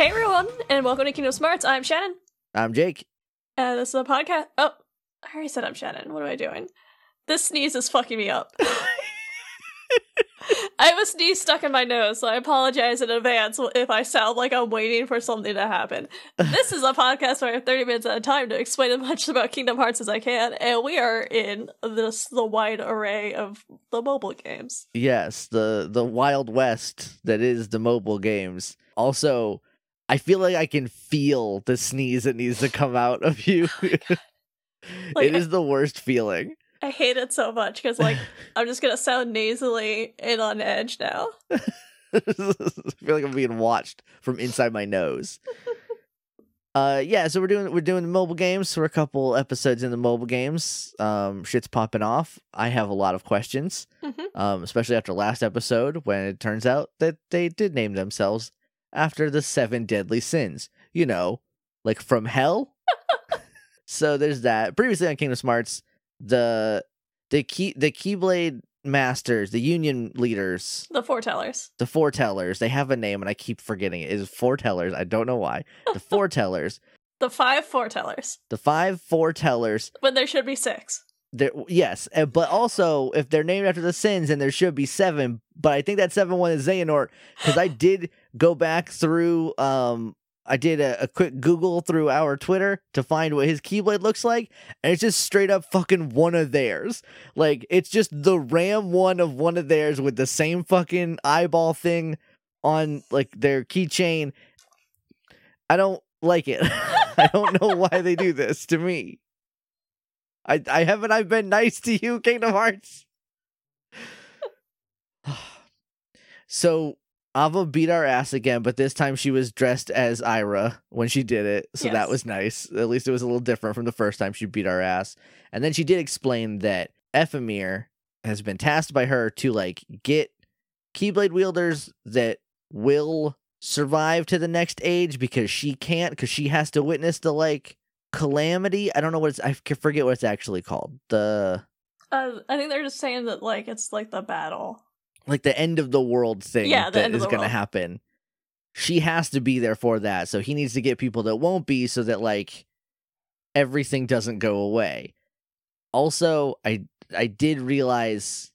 Hey everyone, and welcome to Kingdom Smarts. I'm Shannon. I'm Jake. And this is a podcast. Oh, I already said I'm Shannon. What am I doing? This sneeze is fucking me up. I have a sneeze stuck in my nose, so I apologize in advance if I sound like I'm waiting for something to happen. This is a podcast where I have 30 minutes at a time to explain as much about Kingdom Hearts as I can, and we are in this the wide array of the mobile games. Yes, the the Wild West that is the mobile games. Also, I feel like I can feel the sneeze that needs to come out of you. Like, it is the worst feeling. I hate it so much because, like, I'm just gonna sound nasally and on edge now. I feel like I'm being watched from inside my nose. Uh yeah, so we're doing we're doing the mobile games. We're a couple episodes in the mobile games. Um shit's popping off. I have a lot of questions. Mhm. Um especially after last episode when it turns out that they did name themselves after the seven deadly sins. You know, like from hell. so there's that. Previously on Kingdom Smarts, the the key the Keyblade masters, the union leaders, The foretellers. the foretellers they have a name and i keep forgetting it is foretellers i don't know why the foretellers The five foretellers. the five foretellers When there should be six. There yes but also if they're named after the sins then there should be seven but i think that seven one is xehanort because i did go back through um i did a, a quick google through our twitter to find what his keyblade looks like and it's just straight up fucking one of theirs. Like it's just the ram one of one of theirs with the same fucking eyeball thing on like their keychain. I don't like it. I don't know why they do this to me I I haven't I been nice to you, Kingdom Hearts. so Ava beat our ass again, but this time she was dressed as Ira when she did it. So Yes. that was nice. At least it was a little different from the first time she beat our ass. And then she did explain that Ephemer has been tasked by her to like get Keyblade wielders that will survive to the next age because she can't because she has to witness the like calamity. I don't know what it's I forget what it's actually called. The Uh, I think they're just saying that, like, it's like the battle. like the end of the world thing Yeah, that is going to happen. She has to be there for that. So he needs to get people that won't be so that like everything doesn't go away. Also, I I did realize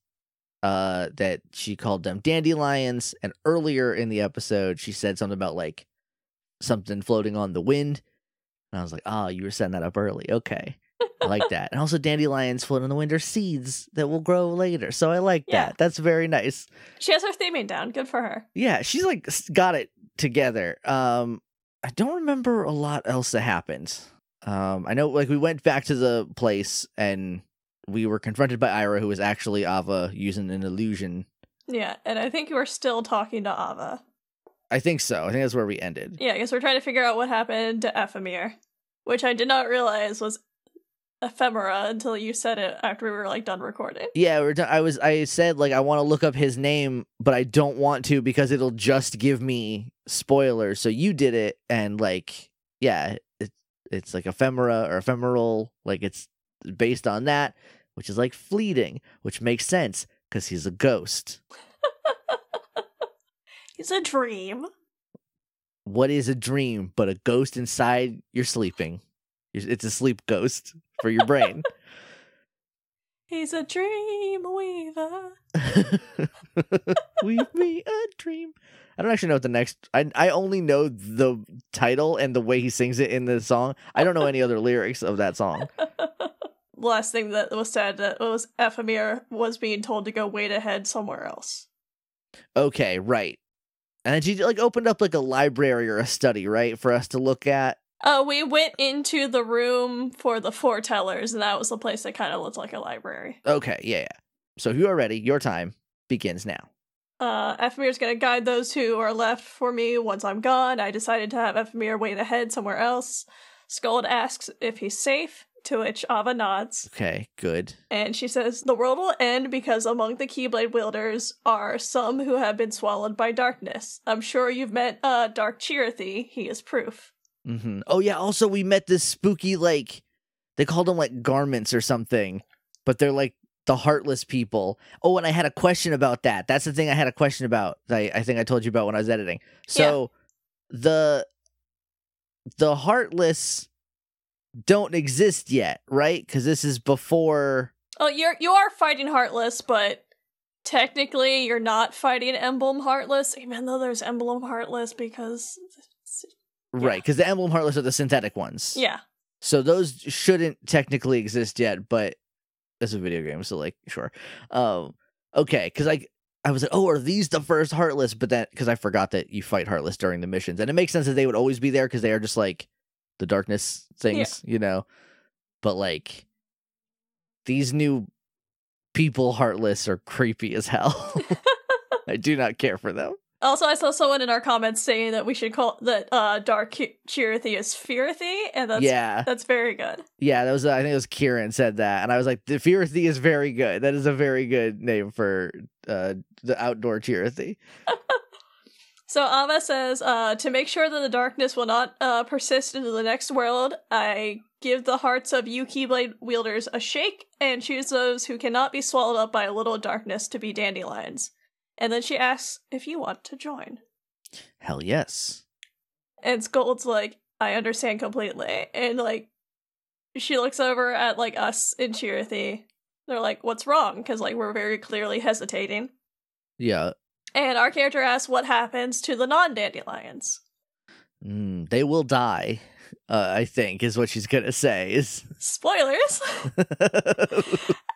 uh that she called them dandelions and earlier in the episode she said something about like something floating on the wind. And I was like, oh, you were setting that up early. Okay." I like that. And also dandelions floating in the wind are seeds that will grow later. So I like Yeah. that. That's very nice. She has her theming down. Good for her. Yeah, she's like got it together. Um I don't remember a lot else that happened. Um I know like we went back to the place and we were confronted by Ira who was actually Ava using an illusion. Yeah, and I think we're still talking to Ava. I think so. I think that's where we ended. Yeah, I guess we're trying to figure out what happened to Ephemer, which I did not realize was ephemera until you said it after we were like done recording. Yeah, we're done. I was I said like I want to look up his name, but I don't want to because it'll just give me spoilers. So you did it and like yeah, it, it's like ephemera or ephemeral, like it's based on that, which is like fleeting, which makes sense cuz he's a ghost. It's a dream. What is a dream but a ghost inside you're sleeping? It's a sleep ghost for your brain. He's a dream weaver. Weave me a dream. I don't actually know what the next. I I only know the title and the way he sings it in the song. I don't know any other lyrics of that song. Last thing that was said that was Ephemer was being told to go wait ahead somewhere else. Okay, right. And she like opened up like a library or a study, right, for us to look at. Uh, we went into the room for the foretellers, and that was the place that kind of looked like a library. Okay, yeah, yeah. So if you are ready, your time begins now. Uh, Ephemer's gonna guide those who are left for me once I'm gone. I decided to have Ephemer wait ahead somewhere else. Skuld asks if he's safe, to which Ava nods. Okay, good. And she says, The world will end because among the Keyblade wielders are some who have been swallowed by darkness. I'm sure you've met uh, Dark Chirithy. He is proof. hmm Oh yeah. Also, we met this spooky like they called them like garments or something, but they're like the heartless people. Oh, and I had a question about that. That's the thing I had a question about. I I think I told you about when I was editing. So the the Heartless don't exist yet, right? Because this is before. Oh, you're you are fighting Heartless, but technically you're not fighting Emblem Heartless, even though there's Emblem Heartless because Right, because the Emblem Heartless are the synthetic ones. yeah. So those shouldn't technically exist yet, but it's a video game, so like, sure. Um, okay, because like I was like, oh, are these the first Heartless? But then because I forgot that you fight Heartless during the missions, and it makes sense that they would always be there because they are just like the darkness things, you know. But like these new people Heartless are creepy as hell. I do not care for them. Also, I saw someone in our comments saying that we should call that uh Dark Chirithy is Fearithy, and that's yeah, that's very good. yeah. That was I think it was Kieran said that, and I was like, the Fearthy is very good. That is a very good name for uh the outdoor Chirithy. So Ava says, uh, to make sure that the darkness will not uh, persist into the next world, I give the hearts of you Keyblade wielders a shake and choose those who cannot be swallowed up by a little darkness to be dandelions. And then she asks if you want to join. Hell yes. And Skuld's like, I understand completely. And like, she looks over at like us in Chirithy. They're like, what's wrong? Because like, we're very clearly hesitating. Yeah. And our character asks what happens to the non dandelions. Mm, they will die. Uh, I think is what she's gonna say. Is Spoilers!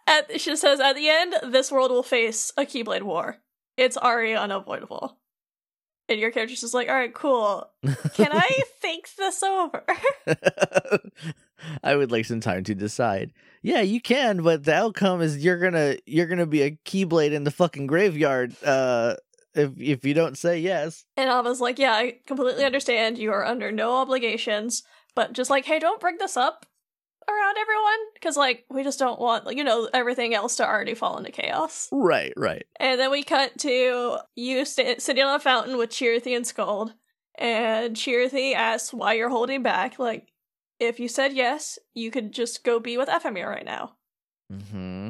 at, she says, at the end, this world will face a Keyblade War. It's already unavoidable. And your character's just like, alright, cool. Can I think this over? I would like some time to decide. Yeah, you can, but the outcome is you're gonna you're gonna be a keyblade in the fucking graveyard. Uh, if if you don't say yes. And Ava's like, yeah, I completely understand. You are under no obligations, but just like, hey, don't bring this up around everyone because like we just don't want like you know everything else to already fall into chaos. Right, right. And then we cut to you st- sitting on a fountain with Chirithy and Skuld, and Chirithy asks why you're holding back. Like, if you said yes, you could just go be with Ephemer right now. Mm-hmm.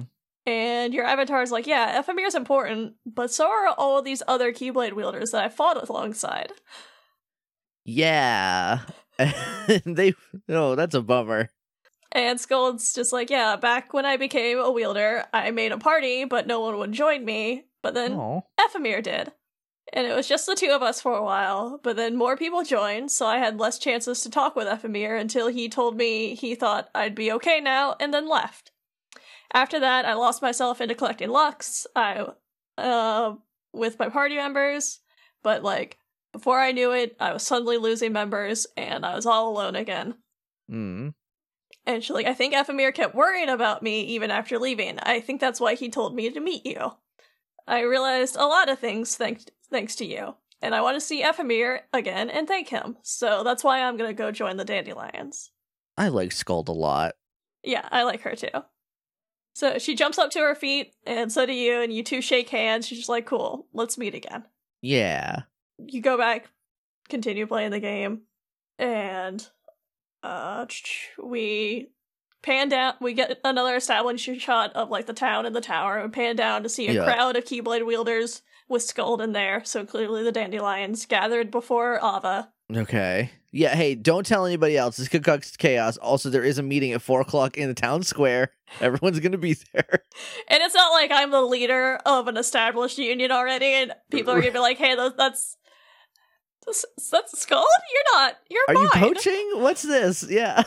And your avatar is like, yeah, Ephemer is important, but so are all these other Keyblade wielders that I fought alongside. Yeah. they no, that's a bummer. And Skuld's just like, yeah, back when I became a wielder, I made a party, but no one would join me. But then Aw. Ephemer did. And it was just the two of us for a while, but then more people joined, so I had less chances to talk with Ephemer until he told me he thought I'd be okay now, and then left. After that, I lost myself into collecting Lux, I, uh, with my party members, but like, before I knew it, I was suddenly losing members, and I was all alone again. Mm. And she's like, I think Ephemer kept worrying about me even after leaving. I think that's why he told me to meet you. I realized a lot of things thanks thanks to you. And I want to see Ephemer again and thank him. So that's why I'm gonna go join the Dandelions. I like Skuld a lot. Yeah, I like her too. So she jumps up to her feet, and so do you, and you two shake hands. She's just like, cool, let's meet again. Yeah. You go back, continue playing the game, and uh we pan down we get another establishing shot of like the town and the tower and pan down to see a Yeah. crowd of keyblade wielders with Skuld in there so clearly the dandelions gathered before ava Okay. Yeah. Hey, don't tell anybody else. This could cause chaos. Also, there is a meeting at four o'clock in the town square. Everyone's gonna be there. and it's not like i'm the leader of an established union already and people are gonna be like hey that's that's, that's Skuld? You're not. You're Are mine. you poaching? What's this? Yeah.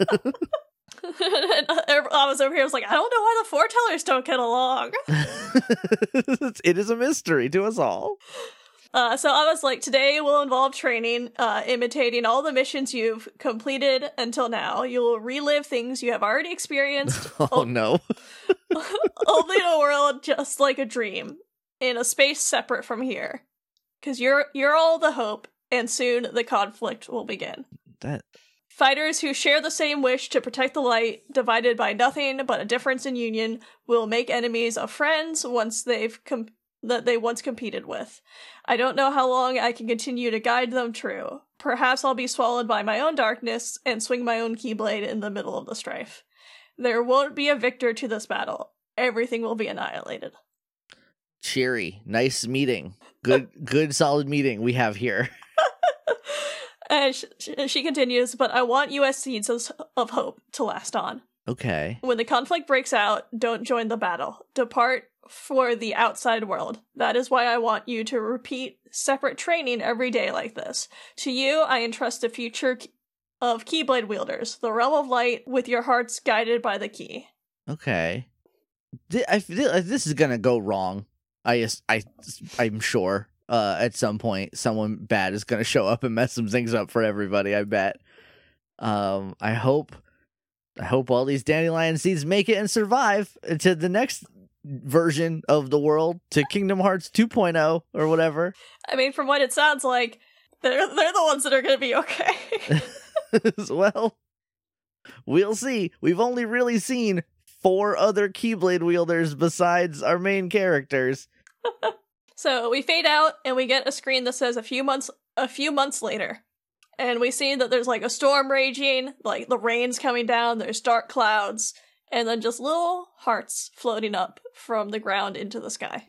and I was over here. I was like, I don't know why the foretellers don't get along. it is a mystery to us all. Uh, so I was like, today will involve training, uh, imitating all the missions you've completed until now. You will relive things you have already experienced, Oh no. only in a world just like a dream, in a space separate from here. Because you're you're all the hope, and soon the conflict will begin. That Fighters who share the same wish to protect the light, divided by nothing but a difference in union, will make enemies of friends once they've com- that they once competed with. I don't know how long I can continue to guide them true. Perhaps I'll be swallowed by my own darkness and swing my own keyblade in the middle of the strife. There won't be a victor to this battle. Everything will be annihilated. cheery. Nice meeting. Good good solid meeting we have here. And sh- sh- she continues, but I want U.S. seeds of, of hope to last on. Okay. When the conflict breaks out, don't join the battle. Depart for the outside world. That is why I want you to repeat separate training every day like this. To you, I entrust the future of Keyblade wielders, the realm of light, with your hearts guided by the key. Okay. Thi- I feel like this is gonna go wrong. I just, I, I'm sure. Uh, at some point, someone bad is gonna show up and mess some things up for everybody. I bet. Um, I hope, I hope all these dandelion seeds make it and survive to the next version of the world, to Kingdom Hearts 2.0 or whatever. I mean, from what it sounds like, they're they're the ones that are going to be okay. well, we'll see. We've only really seen four other Keyblade wielders besides our main characters. so we fade out and we get a screen that says a few months a few months later. And we see that there's like a storm raging, like the rain's coming down, there's dark clouds, and then just little hearts floating up from the ground into the sky.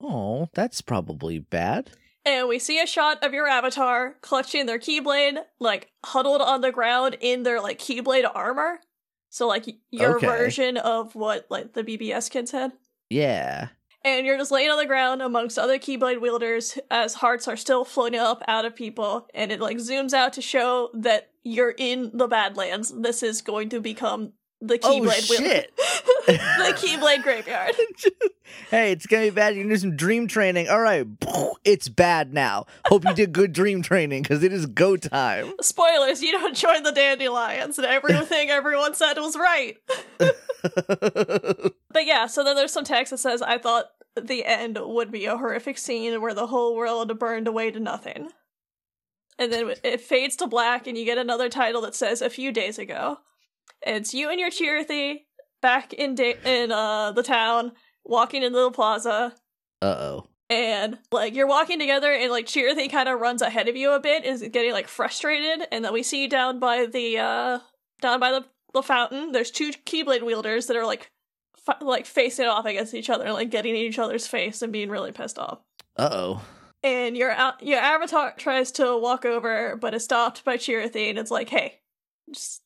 Oh, that's probably bad. And we see a shot of your avatar clutching their keyblade, like huddled on the ground in their like keyblade armor. So like your Okay. version of what like the BBS kids had. Yeah. And you're just laying on the ground amongst other keyblade wielders as hearts are still floating up out of people, and it like zooms out to show that you're in the Badlands. This is going to become the Oh, keyblade wielder- shit. the keyblade graveyard. hey, it's gonna be bad. You can do some dream training. All right, it's bad now. Hope you did good dream training because it is go time. Spoilers, you don't join the dandelions, and everything everyone said was right. But yeah, so then there's some text that says, I thought the end would be a horrific scene where the whole world burned away to nothing. And then it fades to black, and you get another title that says, A few days ago. It's you and your Chirithy back in da- in uh, the town, walking into the plaza, uh oh. and like you're walking together, and like Chirithy kind of runs ahead of you a bit, is getting like frustrated, and then we see down by the uh down by the, the fountain, there's two Keyblade wielders that are like f- like facing off against each other, like getting in each other's face and being really pissed off. Uh oh. And your out- your avatar tries to walk over, but is stopped by Chirithy, and it's like, hey, just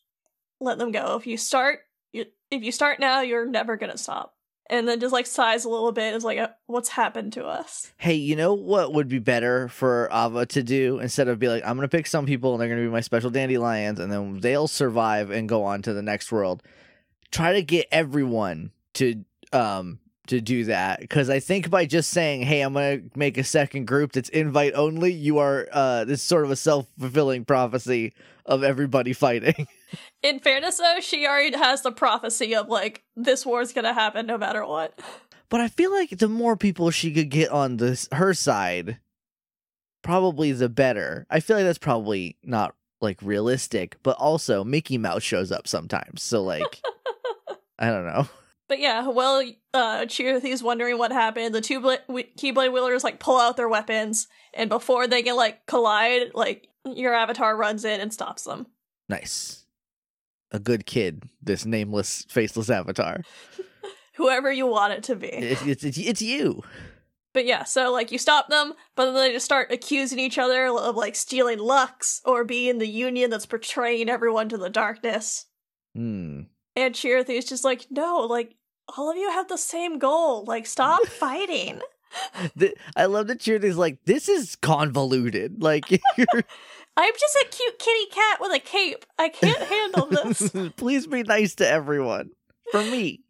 let them go. If you start, you, if you start now, you're never gonna stop. And then just like sighs a little bit, is like, uh, what's happened to us? Hey, you know what would be better for Ava to do instead of be like, I'm gonna pick some people and they're gonna be my special dandelions, and then they'll survive and go on to the next world. Try to get everyone to um to do that because I think by just saying, "Hey, I'm gonna make a second group that's invite only," you are uh this is sort of a self fulfilling prophecy of everybody fighting. In fairness, though, she already has the prophecy of like this war's gonna happen no matter what. But I feel like the more people she could get on this her side, probably the better. I feel like that's probably not like realistic, but also Mickey Mouse shows up sometimes. So like I don't know. But yeah, well, uh, Chirithy's wondering what happened. The two bla- Keyblade wielders like pull out their weapons, and before they can like collide, like your avatar runs in and stops them. Nice. A good kid, this nameless, faceless avatar. Whoever you want it to be. It's it's it's, it's you. But yeah, so like you stop them, but then they just start accusing each other of like stealing Lux or being the union that's betraying everyone to the darkness. Hmm. And Chirithy's just like, no, like all of you have the same goal. Like, stop fighting. Th- I love that Chirithy's like, this is convoluted. Like you're I'm just a cute kitty cat with a cape. I can't handle this. Please be nice to everyone. For me.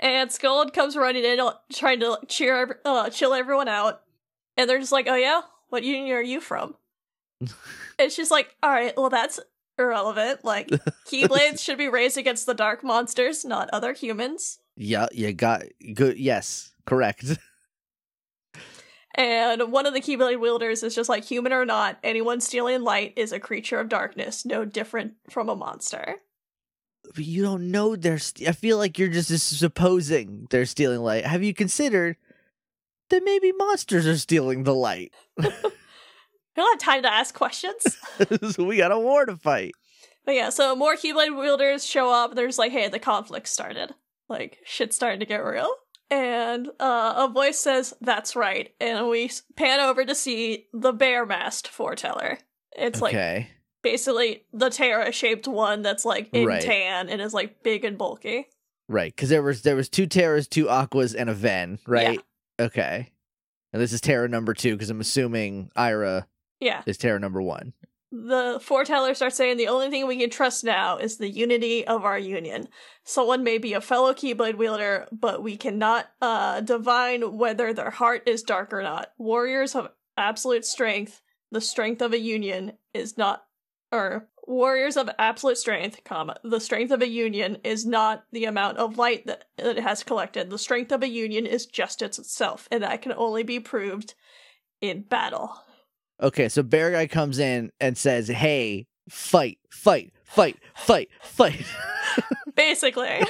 And Skuld comes running in, trying to cheer, uh, chill everyone out. And they're just like, "Oh yeah, what union are you from?" and she's like, "All right, well that's irrelevant. Like, Keyblades should be raised against the dark monsters, not other humans." Yeah, you got good. Yes, correct. And one of the Keyblade wielders is just like, "Human or not, anyone stealing light is a creature of darkness, no different from a monster." But you don't know they're. St- I feel like you're just supposing they're stealing light. Have you considered that maybe monsters are stealing the light? We don't have time to ask questions. so we got a war to fight. But yeah, so more Keyblade wielders show up. There's like, hey, the conflict started. Like, shit's starting to get real. And uh, a voice says, that's right. And we pan over to see the bear masked foreteller. It's like basically the Terra shaped one that's like in Right. tan and is like big and bulky. Right, because there was there was two Terras, two Aquas, and a Ven, right? Okay. And this is Terra number two, because I'm assuming Ira Yeah. is Terra number one. The foreteller starts saying the only thing we can trust now is the unity of our union. Someone may be a fellow Keyblade wielder, but we cannot uh, divine whether their heart is dark or not. Warriors of absolute strength, the strength of a union is not, or warriors of absolute strength, comma, the strength of a union is not the amount of light that it has collected. The strength of a union is just its itself, and that can only be proved in battle. Okay, so Bear Guy comes in and says, "Hey, fight, fight, fight, fight, fight." Basically.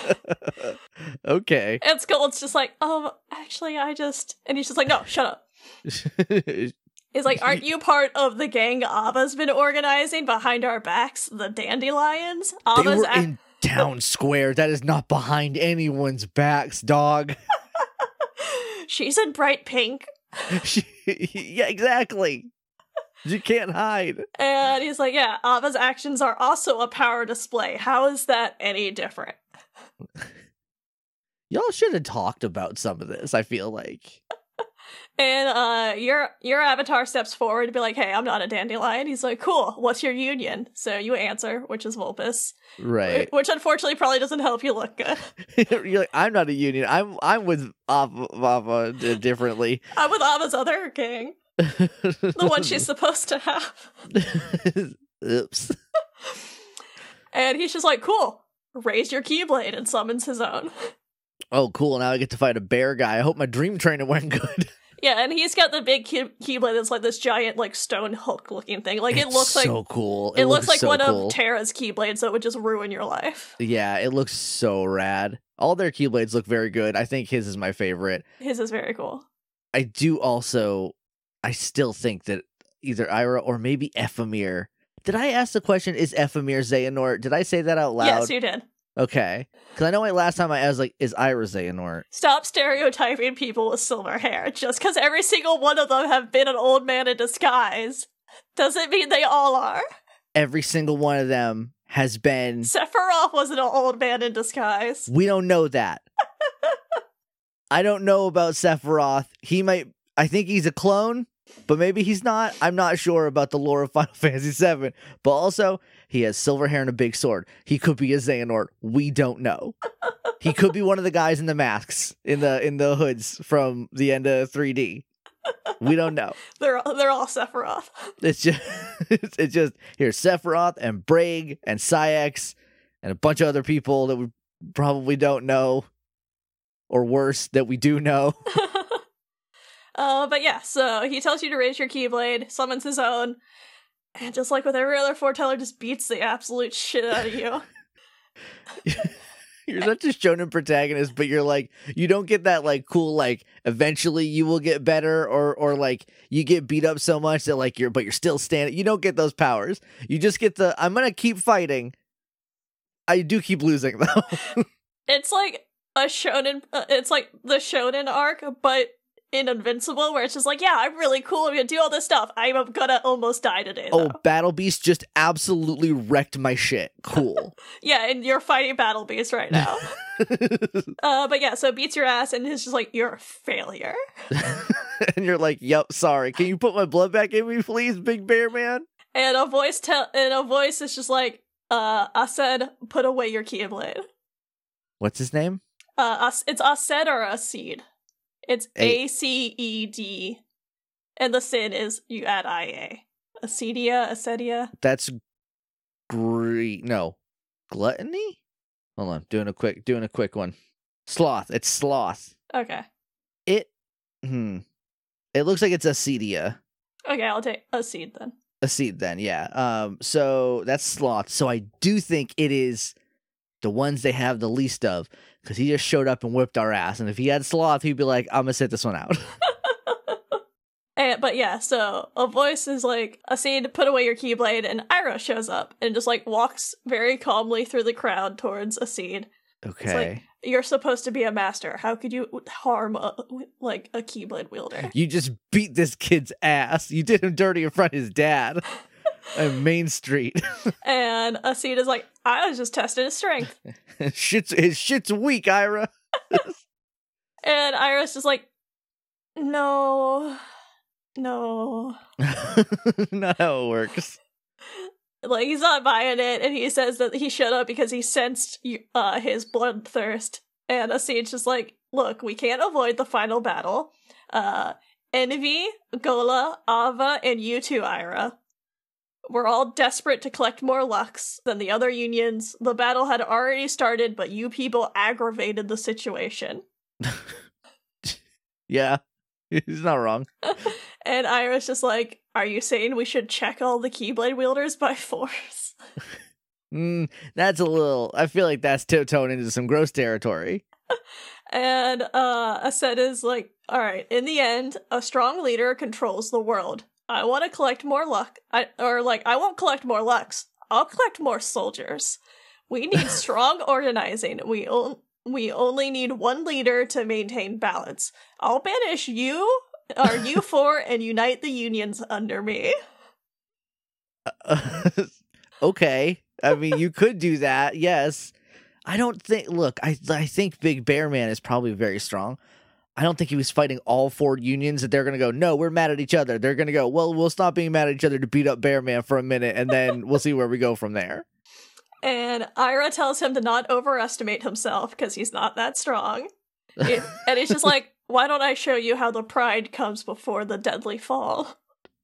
okay. And Skuld's just like, um, actually, I just. And he's just like, no, shut up. He's like, aren't you part of the gang Ava's been organizing behind our backs, the Dandelions? they Ava's were ac- in town square. That is not behind anyone's backs, dog. She's in bright pink. yeah, exactly. You can't hide. And he's like, yeah, Ava's actions are also a power display. How is that any different? Y'all should have talked about some of this. I feel like. And uh your your avatar steps forward to be like, hey, I'm not a dandelion. He's like, cool, what's your union? So you answer, which is Vulpes. Right. Which unfortunately probably doesn't help you look good. You're like, I'm not a union. I'm I'm with Ava, Ava differently. I'm with Ava's other gang. The one she's supposed to have. Oops. And he's just like, cool, raise your Keyblade and summons his own. Oh, cool. Now I get to fight a bear guy. I hope my dream trainer went good. Yeah, and he's got the big key- Keyblade that's like this giant, like, stone hook looking thing. Like, it It's looks like. so cool. it, looks, like so one cool. of Terra's Keyblades, so it would just ruin your life. Yeah, it looks so rad. All their keyblades look very good. I think his is my favorite. His is very cool. I do also, I still think that either Ira or maybe Ephemer. Did I ask the question? Is Ephemer Xehanort? Did I say that out loud? Yes, you did. Okay, because I know last time I was like, "Is Ira Xehanort?" Stop stereotyping people with silver hair. Just because every single one of them have been an old man in disguise doesn't mean they all are. Every single one of them has been. Sephiroth wasn't an old man in disguise. We don't know that. I don't know about Sephiroth. He might. I think he's a clone, but maybe he's not. I'm not sure about the lore of Final Fantasy VII. But also, he has silver hair and a big sword. He could be a Xehanort. We don't know. he could be one of the guys in the masks in the in the hoods from the end of 3D. We don't know. They're they're all Sephiroth. It's just it's, just here's Sephiroth and Braig and Syx and a bunch of other people that we probably don't know, or worse, that we do know. Uh, but yeah, so he tells you to raise your Keyblade, summons his own, and just like with every other foreteller, just beats the absolute shit out of you. You're such a shonen protagonist, but you're like you don't get that like cool like eventually you will get better or or like you get beat up so much that like you're but you're still standing. You don't get those powers. You just get the I'm gonna keep fighting. I do keep losing though. it's like a shonen. Uh, it's like the shonen arc, but in Invincible, where it's just like, yeah, I'm really cool. I'm gonna do all this stuff. I'm gonna almost die today. oh, Battle Beast just absolutely wrecked my shit. Cool. Yeah, and you're fighting Battle Beast right now. uh, but yeah, so it beats your ass, and it's just like you're a failure. and you're like, "Yep, sorry. Can you put my blood back in me, please, Big Bear Man?" And a voice tell, and a voice is just like, uh, I said, put away your Keyblade. What's his name? Uh, us, it's Aced or Acede. It's A C E D. and the sin is you add I A. Acedia, Acedia. That's great. No, gluttony. Hold on, doing a quick, doing a quick one. Sloth. It's sloth. Okay, It. Hmm. It looks like it's acedia. okay, I'll take a seed then. A seed, then, yeah. Um. So that's sloth. So I do think it is the ones they have the least of because he just showed up and whipped our ass. And if he had sloth, he'd be like, "I'm gonna sit this one out." And, but yeah, so a voice is like, Acede, put away your Keyblade, and Ira shows up and just like walks very calmly through the crowd towards Acede. okay. You're supposed to be a master. How could you harm a, like a Keyblade wielder? You just beat this kid's ass. You did him dirty in front of his dad. and Main Street. and Aceta's like, I was just testing his strength. shit's his shit's weak, Ira. And Ira's is like, no, no. Not how it works. Like he's not buying it, and he says that he showed up because he sensed uh, his bloodthirst. And Aced's just like, look, we can't avoid the final battle. Uh, Invi, Gola, Ava, and you too, Ira. We're all desperate to collect more Lux than the other unions. The battle had already started, but you people aggravated the situation. yeah, he's not wrong. and Ira's just like, Are you saying we should check all the Keyblade wielders by force? mm, that's a little. I feel like that's tiptoeing into some gross territory. and uh Aced is like, all right, in the end, a strong leader controls the world. I want to collect more luck. I or like I won't collect more lux. I'll collect more soldiers. We need strong organizing. We o- we only need one leader to maintain balance. I'll banish you or you four and unite the unions under me. Uh, okay. I mean, you could do that. Yes. I don't think. Look, I I think Big Bear Man is probably very strong. I don't think he was fighting all four unions that they're gonna go. No, we're mad at each other. They're gonna go. Well, we'll stop being mad at each other to beat up Bear Man for a minute, and then we'll see where we go from there. And Ira tells him to not overestimate himself because he's not that strong. It, and he's just like, "Why don't I show you how the pride comes before the deadly fall?"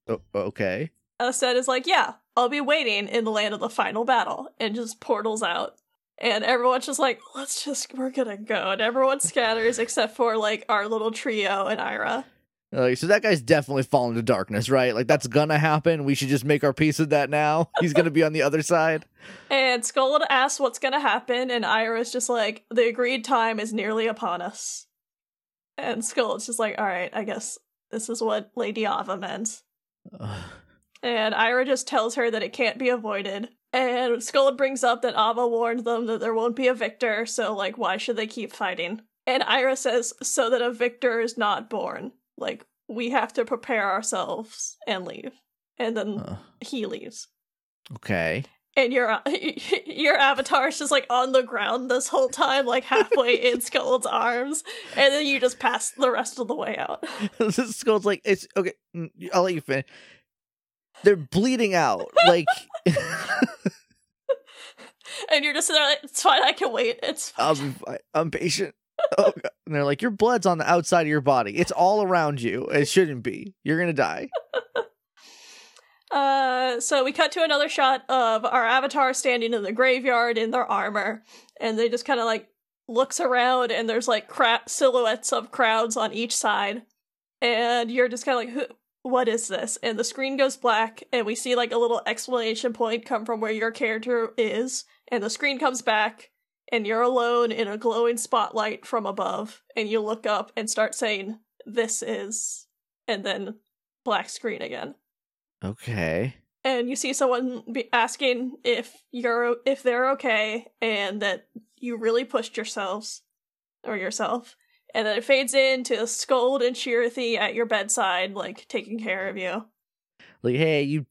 Oh, okay. Aced is like, "Yeah, I'll be waiting in the land of the final battle," and just portals out and everyone's just like, let's just, we're gonna go. And everyone scatters except for like our little trio and Ira. Like, so that guy's definitely fallen to darkness, right? Like that's gonna happen. We should just make our peace with that now. He's gonna be on the other side. And Skuld asks what's gonna happen, and Ira's just like, the agreed time is nearly upon us. And Skuld's just like, all right, I guess this is what Lady Ava meant. and Ira just tells her that it can't be avoided. And Skuld brings up that Ava warned them that there won't be a victor, so like why should they keep fighting? And Ira says so that a victor is not born. Like we have to prepare ourselves and leave. And then he leaves. Okay. And your your avatar is just like on the ground this whole time, like halfway in Skuld's arms, and then you just pass the rest of the way out. Skuld's like, it's okay. Mm, I'll let you finish. They're bleeding out, like. and you're just there like, it's fine, I can wait. It's fine. I'll be fine. I'm patient. Oh, God. And they're like, your blood's on the outside of your body. It's all around you. It shouldn't be. You're gonna die. uh, so we cut to another shot of our avatar standing in the graveyard in their armor, and they just kind of like looks around, and there's like cra- silhouettes of crowds on each side, and you're just kind of like, who? What is this? And the screen goes black, and we see like a little exclamation point come from where your character is, and the screen comes back and you're alone in a glowing spotlight from above and you look up and start saying this is and then black screen again okay and you see someone be asking if you're if they're okay and that you really pushed yourselves or yourself and then it fades in into Skuld and Chirithy at your bedside like taking care of you like hey you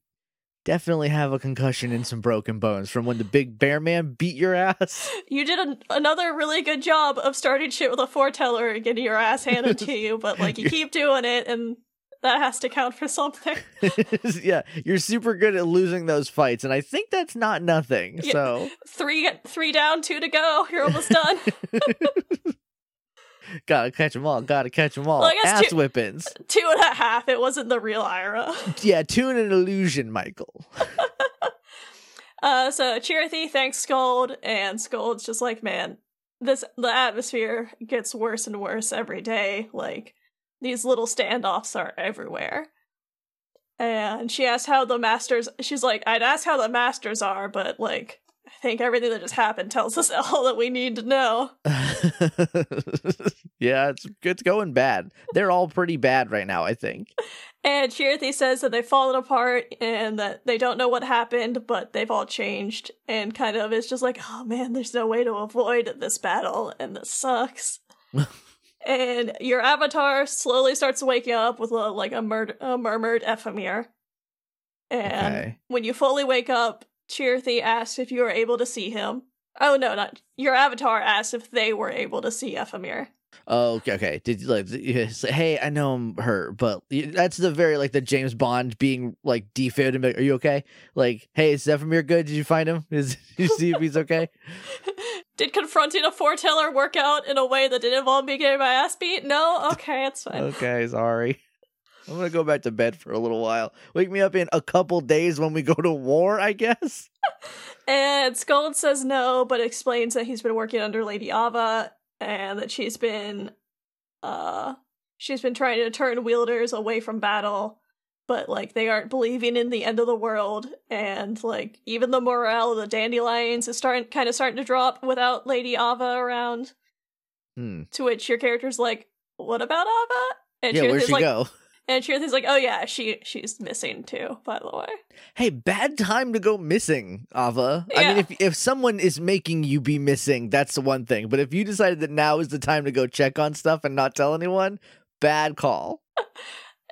definitely have a concussion and some broken bones from when the big bear man beat your ass. You did a- another really good job of starting shit with a foreteller and getting your ass handed to you, but like you keep doing it and that has to count for something. yeah, you're super good at losing those fights, and I think that's not nothing. Yeah. So three, three down, two to go. You're almost done. gotta catch them all. Gotta catch them all. Well, Ass two, whippings. Two and a half. It wasn't the real Ira. yeah, two and an illusion, Michael. uh, so Chirithy thanks Skuld, and Skuld's just like, man, this the atmosphere gets worse and worse every day. Like these little standoffs are everywhere. And she asks how the masters. She's like, I'd ask how the masters are, but like I think everything that just happened tells us all that we need to know. yeah, it's it's going bad. They're all pretty bad right now, I think. And Chirithy says that they've fallen apart and that they don't know what happened, but they've all changed. And kind of is just like, oh man, there's no way to avoid this battle, and this sucks. and your avatar slowly starts waking up with a, like a, mur- a murmured Ephemera And Okay. when you fully wake up, Chirithy asks if you were able to see him. Oh no, not your avatar asked if they were able to see Ephemer. Oh, okay, okay. Did you like? hey, I know I'm hurt, but that's the very like the James Bond being like defib and like, are you okay? Like, hey, is Ephemer good? Did you find him? Is did you see if he's okay? Did confronting a foreteller work out in a way that didn't involve me getting my ass beat? No? Okay, it's fine. okay, sorry. I'm gonna go back to bed for a little while. Wake me up in a couple days when we go to war, I guess. And Skuld says no, but explains that he's been working under Lady Ava and that she's been uh she's been trying to turn wielders away from battle, but like they aren't believing in the end of the world and like even the morale of the dandelions is starting kind of starting to drop without Lady Ava around. Hmm. To which your character's like, What about Ava? And Yeah, where'd she like go? And Chirithy's like, Oh yeah, she she's missing too, by the way. Hey, bad time to go missing, Ava. I mean, if if someone is making you be missing, that's the one thing. But if you decided that now is the time to go check on stuff and not tell anyone, bad call.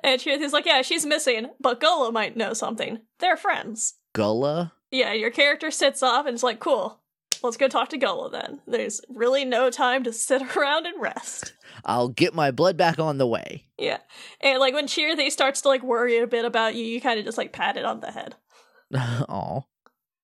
And Chirithy's like, Yeah, she's missing, but Gullah might know something. They're friends. Gullah. Yeah, your character sits off and is like, Cool, let's go talk to Gullah then. There's really no time to sit around and rest. I'll get my blood back on the way. Yeah. And like when Chirithy starts to like worry a bit about you, you kind of just like pat it on the head. Aw.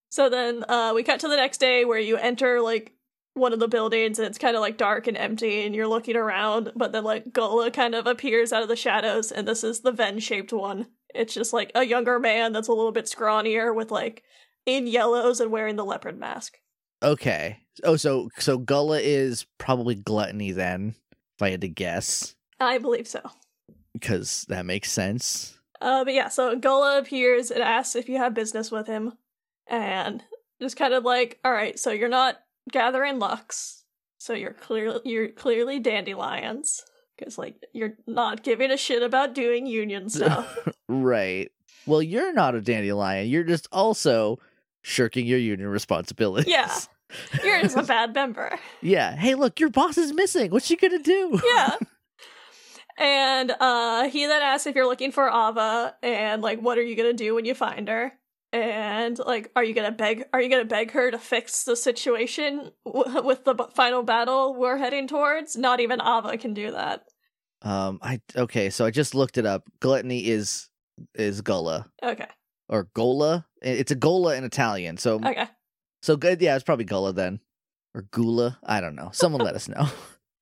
So then uh we cut to the next day where you enter like one of the buildings and it's kind of like dark and empty and you're looking around, but then like Gullah kind of appears out of the shadows and this is the Ven shaped one. It's just like a younger man that's a little bit scrawnier with like in yellows and wearing the leopard mask. Okay. Oh, so so Gullah is probably gluttony then, if I had to guess, I believe so. because that makes sense. Uh, but yeah, so Gullah appears and asks if you have business with him, and just kind of like, all right, so you're not gathering lux, so you're clearly you're clearly dandelions, because like you're not giving a shit about doing union stuff. Right. Well, you're not a dandelion. You're just also shirking your union responsibilities. Yeah. you're just a bad member. Yeah. Hey, look, your boss is missing. What's she gonna do? Yeah. And uh he then asks if you're looking for Ava and like what are you going to do when you find her? And like are you going to beg are you to beg her to fix the situation w- with the b- final battle we're heading towards? Not even Ava can do that. Um. I okay. So I just looked it up. Gluttony is is Gullah Okay. Or Gola. It's a Gola in Italian. So Okay. so good. Yeah, it's probably gola then, or Gula. I don't know. Someone let us know.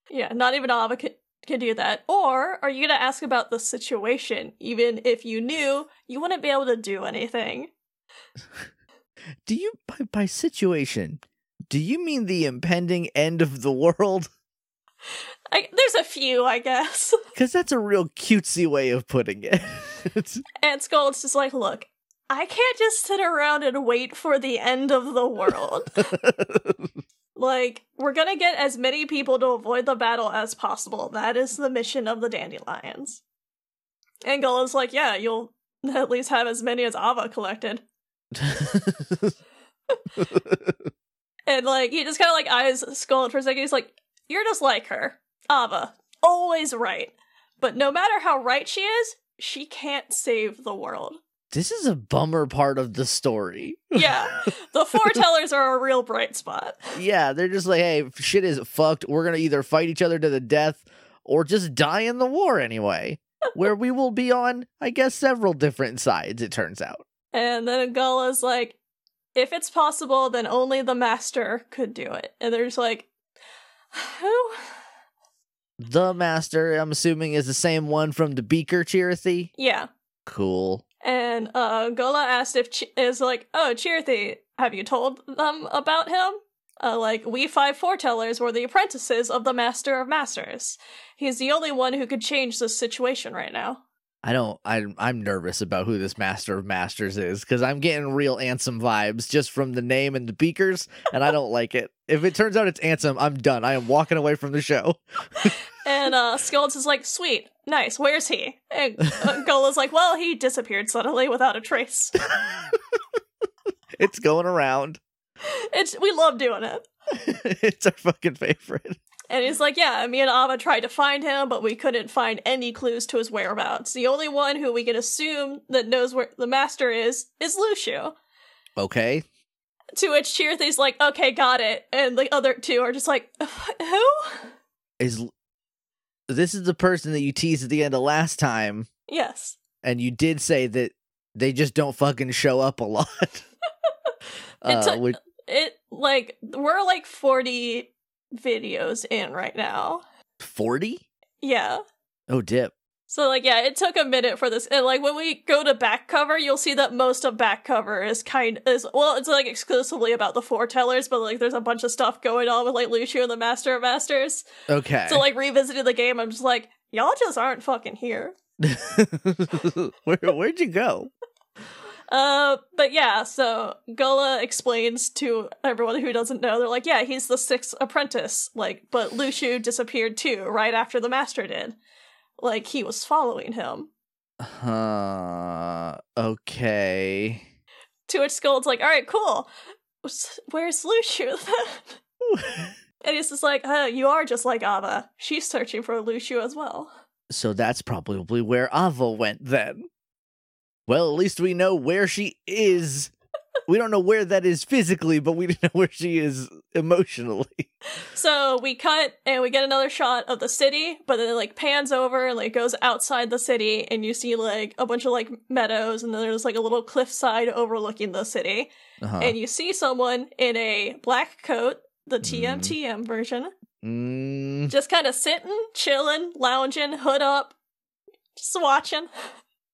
Yeah, not even Ava can, can do that. Or are you going to ask about the situation even if you knew you wouldn't be able to do anything? Do you by, by situation? Do you mean the impending end of the world? I, there's a few, I guess. Because that's a real cutesy way of putting it. It's- And Skuld's just like, look, I can't just sit around and wait for the end of the world. like, we're gonna get as many people to avoid the battle as possible. That is the mission of the Dandelions. And Gullah's like, yeah, you'll at least have as many as Ava collected. And like, he just kind of like eyes Skuld for a second. He's like, you're just like her. Ava. Always right. But no matter how right she is, she can't save the world. This is a bummer part of the story. Yeah, the foretellers are a real bright spot. Yeah, they're just like, hey, shit is fucked. We're gonna either fight each other to the death or just die in the war anyway. Where we will be on, I guess, several different sides. It turns out. And then Gullah's like, if it's possible, then only the master could do it. And they're just like, who? The master, I'm assuming, is the same one from the Beaker Chirithy. Yeah. Cool. And uh, Gola asked if Ch- is like, oh, Chirithy, have you told them about him? Uh, like, we five foretellers were the apprentices of the Master of Masters. He's the only one who could change this situation right now. I don't. I, I'm nervous about who this Master of Masters is because I'm getting real Ansem vibes just from the name and the beakers, and I don't like it. If it turns out it's Ansem, I'm done. I am walking away from the show. And uh, Skeletons is like, sweet, nice, where's he? And uh, Gola's like, well, he disappeared suddenly without a trace. it's going around. It's we love doing it. it's our fucking favorite. And he's like, Yeah, me and Ava tried to find him, but we couldn't find any clues to his whereabouts. The only one who we can assume that knows where the master is is Luxu. Okay. To which Chirithy's like, Okay, got it. And the other two are just like, Who? Is this is the person that you teased at the end of last time, Yes. and you did say that they just don't fucking show up a lot. uh, took- which, It, like, we're like 40 videos in right now. 40? Yeah. Oh, dip. So like yeah, it took a minute for this. And like when we go to back cover, you'll see that most of back cover is kind is well, it's like exclusively about the foretellers, but like there's a bunch of stuff going on with like Luxu and the Master of Masters. Okay. So like revisiting the game, I'm just like, y'all just aren't fucking here. Where, where'd you go? Uh, but yeah, so Gula explains to everyone who doesn't know, they're like, yeah, he's the sixth apprentice, like, but Luxu disappeared too, right after the master did. Like, he was following him. Uh, okay. To which Skuld's like, all right, cool. Where's Luxu then? And he's just like, uh, you are just like Ava. She's searching for Luxu as well. so that's probably where Ava went then. Well, at least we know where she is. We don't know where that is physically, but we know where she is emotionally. So we cut and we get another shot of the city, but then it like pans over and like goes outside the city and you see like a bunch of like meadows and then there's like a little cliffside overlooking the city. Uh-huh. And you see someone in a black coat, the. TMTM version, Mm, just kind of sitting, chilling, lounging, hood up, just watching.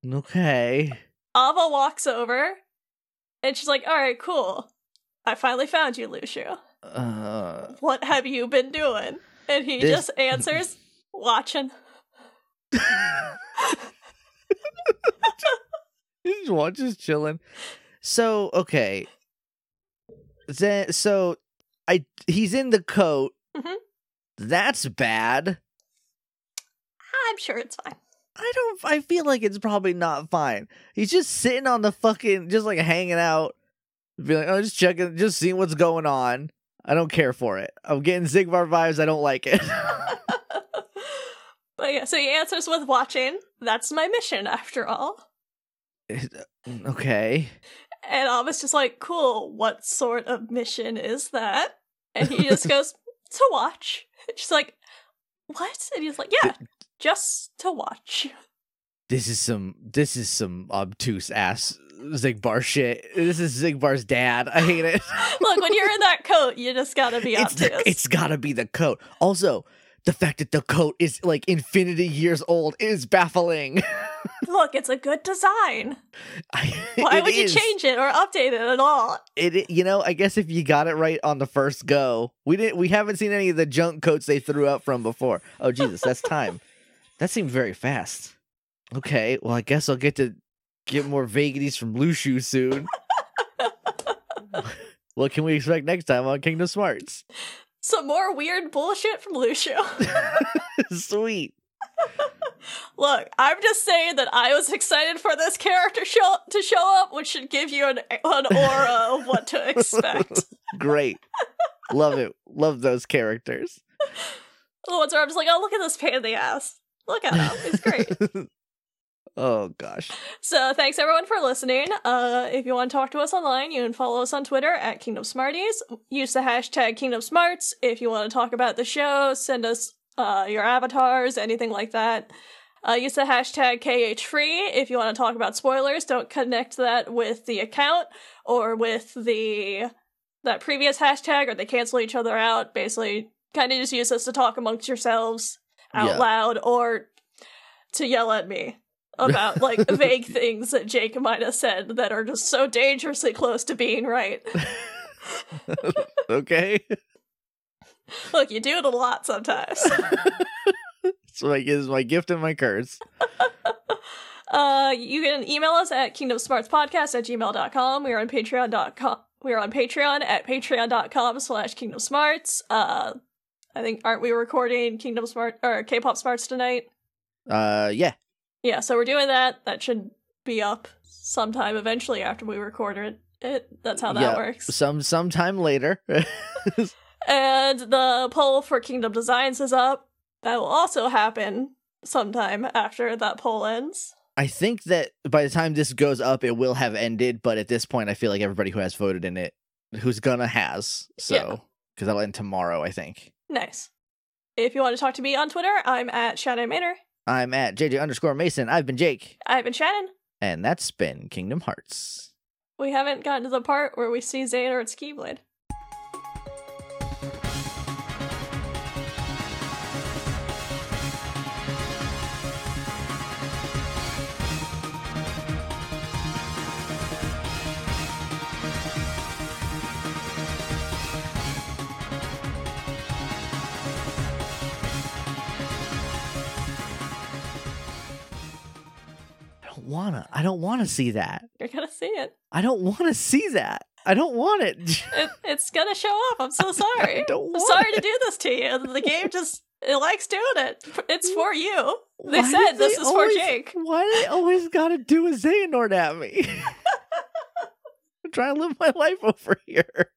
Okay. Ava walks over and she's like, All right, cool. I finally found you, Luxu. Uh, What have you been doing? And he This- just answers, Watching. He's just watch just chilling. So okay, then so I he's in the coat. Mhm. That's bad. I'm sure it's fine. I don't. I feel like it's probably not fine. He's just sitting on the fucking, just like hanging out, be like, oh, just checking, just seeing what's going on. I don't care for it. I'm getting Xigbar vibes. I don't like it. But yeah, so he answers with watching. That's my mission, after all. Uh, okay. And Ava's just like, cool, what sort of mission is that? And he just goes, to watch. She's like, what? And he's like, yeah, just to watch. This is some. This is some obtuse ass Xigbar shit. This is Xigbar's dad. I hate it. Look, when you're in that coat, you just gotta be it's obtuse. the, it's gotta be the coat. Also, the fact that the coat is like infinity years old is baffling. Look, it's a good design. I- Why would you change it or update it at all? it you know i guess if you got it right on the first go we didn't we haven't seen any of the junk coats they threw up from before oh jesus that's time that seemed very fast. Okay well i guess i'll get to get more vagaries from Luxu soon. What can we expect next time on kingdom smarts? Some more weird bullshit from Luxu. sweet. Look, I'm just saying that I was excited for this character show to show up, which should give you an, an aura of what to expect. great. Love it. Love those characters. The ones where I'm just like, oh, look at this pain in the ass. Look at him. He's great. oh gosh so thanks everyone for listening. Uh, if you want to talk to us online, you can follow us on Twitter at Kingdom Smarties. Use the hashtag Kingdom Smarts if you want to talk about the show. Send us uh, your avatars, anything like that. Uh, use the hashtag KHFree if you want to talk about spoilers. Don't connect that with the account or with the that previous hashtag, or they cancel each other out. Basically, kind of just use this to talk amongst yourselves out Yeah. loud or to yell at me about like vague things that Jake might have said that are just so dangerously close to being right. okay Look, you do it a lot sometimes. so like is my gift and my curse Uh, you can email us at kingdomsmartspodcast at gmail.com. We are on patreon.com. We are on Patreon at patreon.com slash kingdomsmarts. Uh, I think, aren't we recording Kingdom Smart or K-pop Smarts tonight? uh yeah Yeah, so we're doing that. That should be up sometime eventually after we record it. It that's how that Yeah, works. some sometime later And the poll for Kingdom Designs is up. That will also happen sometime after that poll ends. I think that by the time this goes up, it will have ended. But at this point, I feel like everybody who has voted in it, who's gonna has. So, Yeah. because that'll end tomorrow, I think. Nice. If you want to talk to me on Twitter, I'm at Shannon Manor. I'm at JJ underscore Mason. I've been Jake, I've been Shannon. and that's been Kingdom Hearts. We haven't gotten to the part where we see Xehanort's Keyblade. Wanna. I don't wanna see that. You're gonna see it. I don't wanna see that. I don't want it. it it's gonna show up. I'm so sorry. I don't I'm sorry it. to do this to you. The game just it likes doing it. It's for you. They Why said this they is always- for Jake. Why do they always gotta do a Xehanort at me? I'm trying to live my life over here.